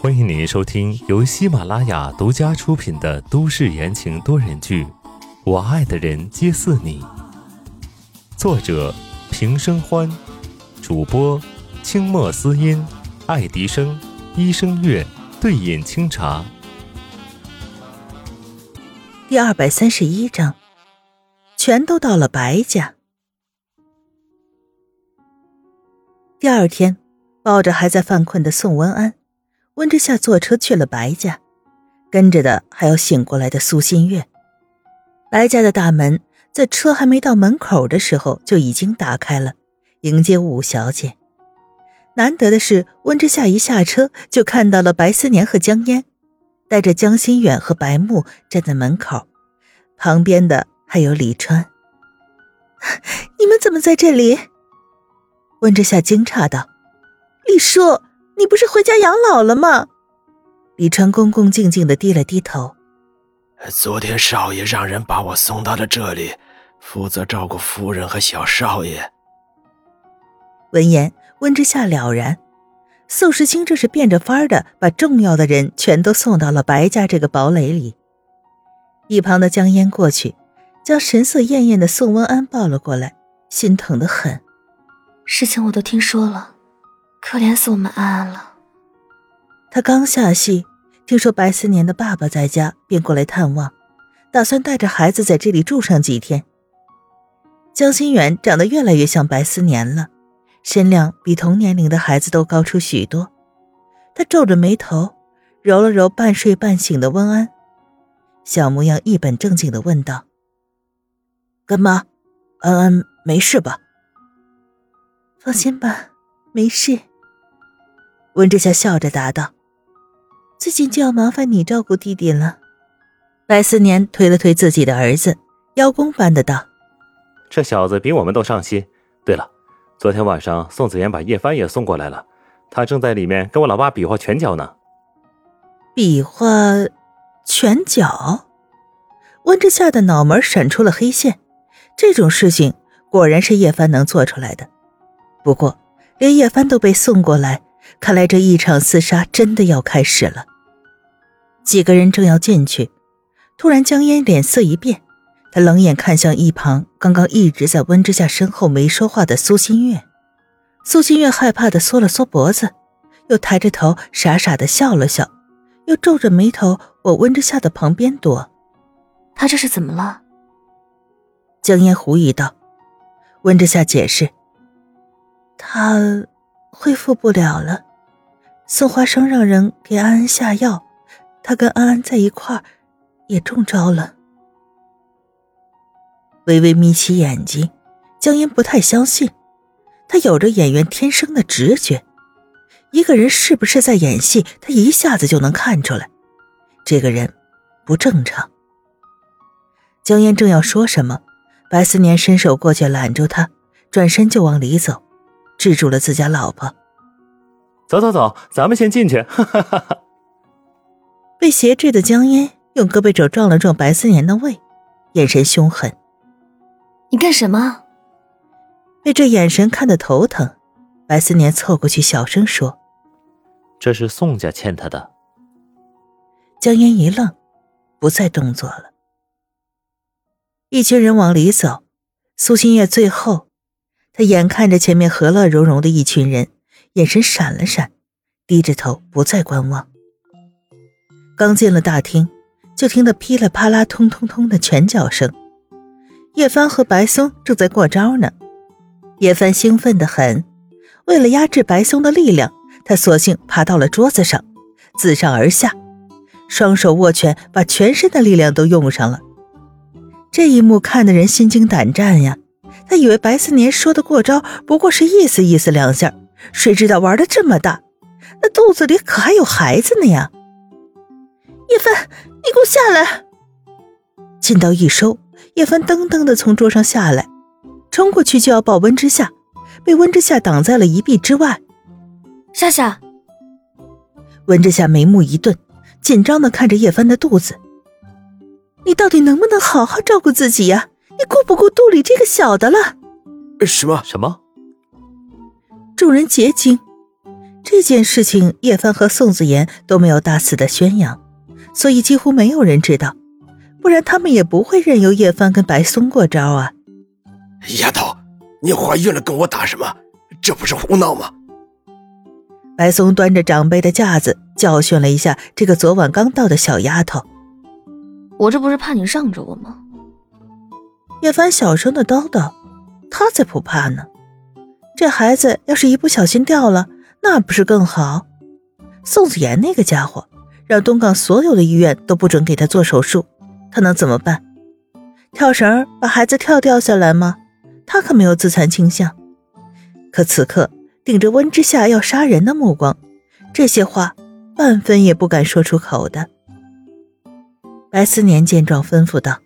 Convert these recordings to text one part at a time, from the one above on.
欢迎您收听由喜马拉雅独家出品的都市言情多人剧《我爱的人皆似你》，作者平生欢，主播清墨思音、爱迪生、医生月、对饮清茶。第二百三十一章，全都到了白家。第二天，抱着还在犯困的宋文安，温之夏坐车去了白家，跟着的还有醒过来的苏新月。白家的大门在车还没到门口的时候就已经打开了，迎接五小姐。难得的是，温之夏一下车就看到了白思年和江烟，带着江心远和白木站在门口，旁边的还有李川。你们怎么在这里？温之夏惊诧道：“李叔，你不是回家养老了吗？”李川恭恭敬敬的低了低头：“昨天少爷让人把我送到了这里，负责照顾夫人和小少爷。”闻言，温之夏了然，宋时清这是变着法儿的把重要的人全都送到了白家这个堡垒里。一旁的江烟过去，将神色艳艳的宋温安抱了过来，心疼的很。事情我都听说了，可怜死我们安安了。他刚下戏，听说白思年的爸爸在家，便过来探望，打算带着孩子在这里住上几天。江心远长得越来越像白思年了，身量比同年龄的孩子都高出许多。他皱着眉头，揉了揉半睡半醒的温安，小模样一本正经的问道：“干妈，安安没事吧？”放心吧，没事。温之夏笑着答道：“最近就要麻烦你照顾弟弟了。”白思年推了推自己的儿子，邀功般的道：“这小子比我们都上心。对了，昨天晚上宋子妍把叶帆也送过来了，他正在里面跟我老爸比划拳脚呢。”比划拳脚？温之夏的脑门闪出了黑线，这种事情果然是叶帆能做出来的。不过，连叶帆都被送过来，看来这一场厮杀真的要开始了。几个人正要进去，突然江烟脸色一变，他冷眼看向一旁刚刚一直在温之夏身后没说话的苏新月。苏新月害怕的缩了缩脖子，又抬着头傻傻的笑了笑，又皱着眉头往温之夏的旁边躲。他这是怎么了？江烟狐疑道。温之夏解释。他恢复不了了，宋华生让人给安安下药，他跟安安在一块儿，也中招了。微微眯起眼睛，江烟不太相信，他有着演员天生的直觉，一个人是不是在演戏，他一下子就能看出来，这个人不正常。江烟正要说什么，白思年伸手过去揽住他，转身就往里走。制住了自家老婆，走走走，咱们先进去。哈哈哈哈被挟制的江烟用胳膊肘撞了撞白思年的胃，眼神凶狠。你干什么？被这眼神看得头疼，白思年凑过去小声说：“这是宋家欠他的。”江烟一愣，不再动作了。一群人往里走，苏新月最后。他眼看着前面和乐融融的一群人，眼神闪了闪，低着头不再观望。刚进了大厅，就听得噼里啪啦、通通通的拳脚声。叶帆和白松正在过招呢。叶帆兴奋的很，为了压制白松的力量，他索性爬到了桌子上，自上而下，双手握拳，把全身的力量都用上了。这一幕看得人心惊胆战呀。他以为白思年说的过招不过是意思意思两下，谁知道玩的这么大，那肚子里可还有孩子呢呀！叶帆，你给我下来！劲道一收，叶帆噔噔的从桌上下来，冲过去就要抱温之夏，被温之夏挡在了一臂之外。夏夏，温之夏眉目一顿，紧张的看着叶帆的肚子，你到底能不能好好照顾自己呀？你顾不顾肚里这个小的了？什么什么？众人皆惊，这件事情，叶帆和宋子妍都没有大肆的宣扬，所以几乎没有人知道，不然他们也不会任由叶帆跟白松过招啊。丫头，你怀孕了跟我打什么？这不是胡闹吗？白松端着长辈的架子教训了一下这个昨晚刚到的小丫头。我这不是怕你让着我吗？叶凡小声的叨叨：“他才不怕呢，这孩子要是一不小心掉了，那不是更好？宋子妍那个家伙，让东港所有的医院都不准给他做手术，他能怎么办？跳绳把孩子跳掉下来吗？他可没有自残倾向。可此刻顶着温之夏要杀人的目光，这些话半分也不敢说出口的。”白思年见状，吩咐道。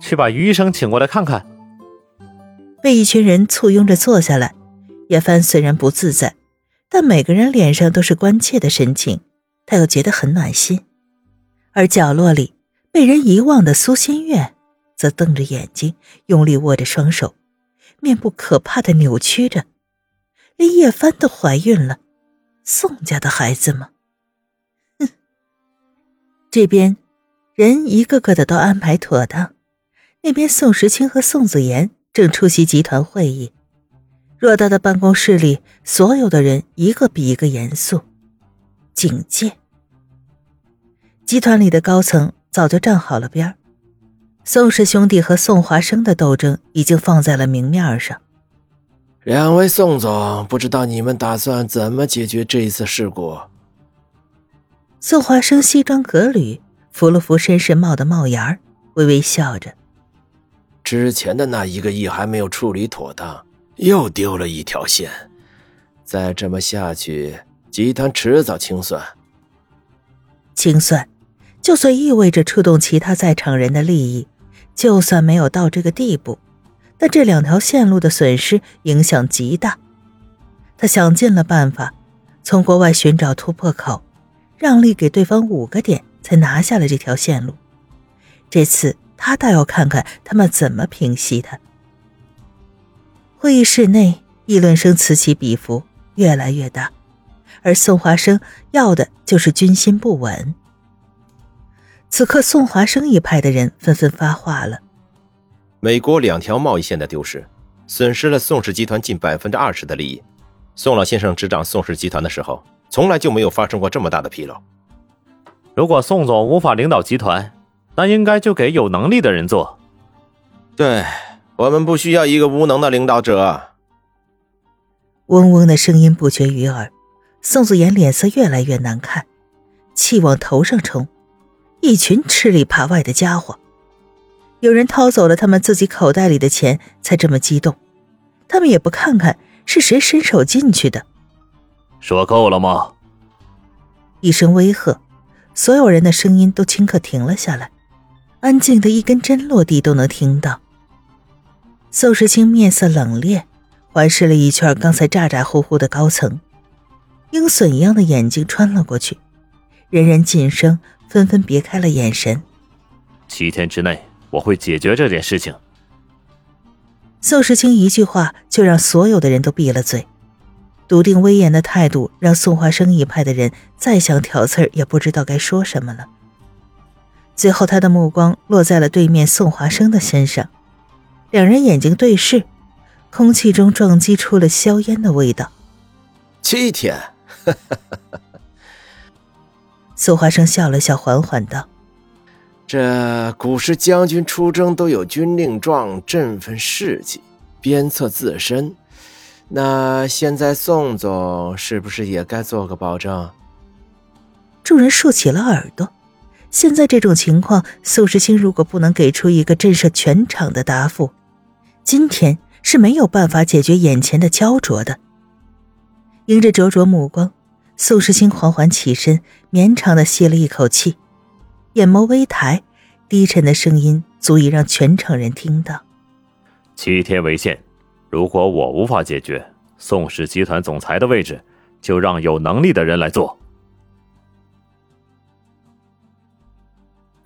去把于医生请过来看看。被一群人簇拥着坐下来，叶帆虽然不自在，但每个人脸上都是关切的神情，他又觉得很暖心。而角落里被人遗忘的苏新月，则瞪着眼睛，用力握着双手，面部可怕的扭曲着。连叶帆都怀孕了，宋家的孩子吗？哼！这边人一个个的都安排妥当。那边，宋时清和宋子妍正出席集团会议。偌大的办公室里，所有的人一个比一个严肃，警戒。集团里的高层早就站好了边儿宋氏兄弟和宋华生的斗争已经放在了明面上。两位宋总，不知道你们打算怎么解决这一次事故？宋华生西装革履，扶了扶绅士帽的帽檐儿，微微笑着。之前的那一个亿还没有处理妥当，又丢了一条线，再这么下去，集团迟早清算。清算，就算意味着触动其他在场人的利益，就算没有到这个地步，但这两条线路的损失影响极大。他想尽了办法，从国外寻找突破口，让利给对方五个点，才拿下了这条线路。这次。他倒要看看他们怎么平息他。会议室内议论声此起彼伏，越来越大，而宋华生要的就是军心不稳。此刻，宋华生一派的人纷纷发话了：美国两条贸易线的丢失，损失了宋氏集团近百分之二十的利益。宋老先生执掌宋氏集团的时候，从来就没有发生过这么大的纰漏。如果宋总无法领导集团，那应该就给有能力的人做。对我们不需要一个无能的领导者。嗡嗡的声音不绝于耳，宋子妍脸色越来越难看，气往头上冲。一群吃里扒外的家伙，有人掏走了他们自己口袋里的钱，才这么激动。他们也不看看是谁伸手进去的。说够了吗？一声威吓，所有人的声音都顷刻停了下来。安静的一根针落地都能听到。宋时清面色冷冽，环视了一圈刚才咋咋呼呼的高层，鹰隼一样的眼睛穿了过去，人人噤声，纷纷别开了眼神。七天之内，我会解决这件事情。宋时清一句话就让所有的人都闭了嘴，笃定威严的态度让宋华生一派的人再想挑刺儿也不知道该说什么了。最后，他的目光落在了对面宋华生的身上，两人眼睛对视，空气中撞击出了硝烟的味道。七天，宋华生笑了笑，缓缓道：“这古时将军出征都有军令状，振奋士气，鞭策自身。那现在宋总是不是也该做个保证？”众人竖起了耳朵。现在这种情况，宋时清如果不能给出一个震慑全场的答复，今天是没有办法解决眼前的焦灼的。迎着灼灼目光，宋时清缓缓起身，绵长的吸了一口气，眼眸微抬，低沉的声音足以让全场人听到：“七天为限，如果我无法解决，宋氏集团总裁的位置，就让有能力的人来做。”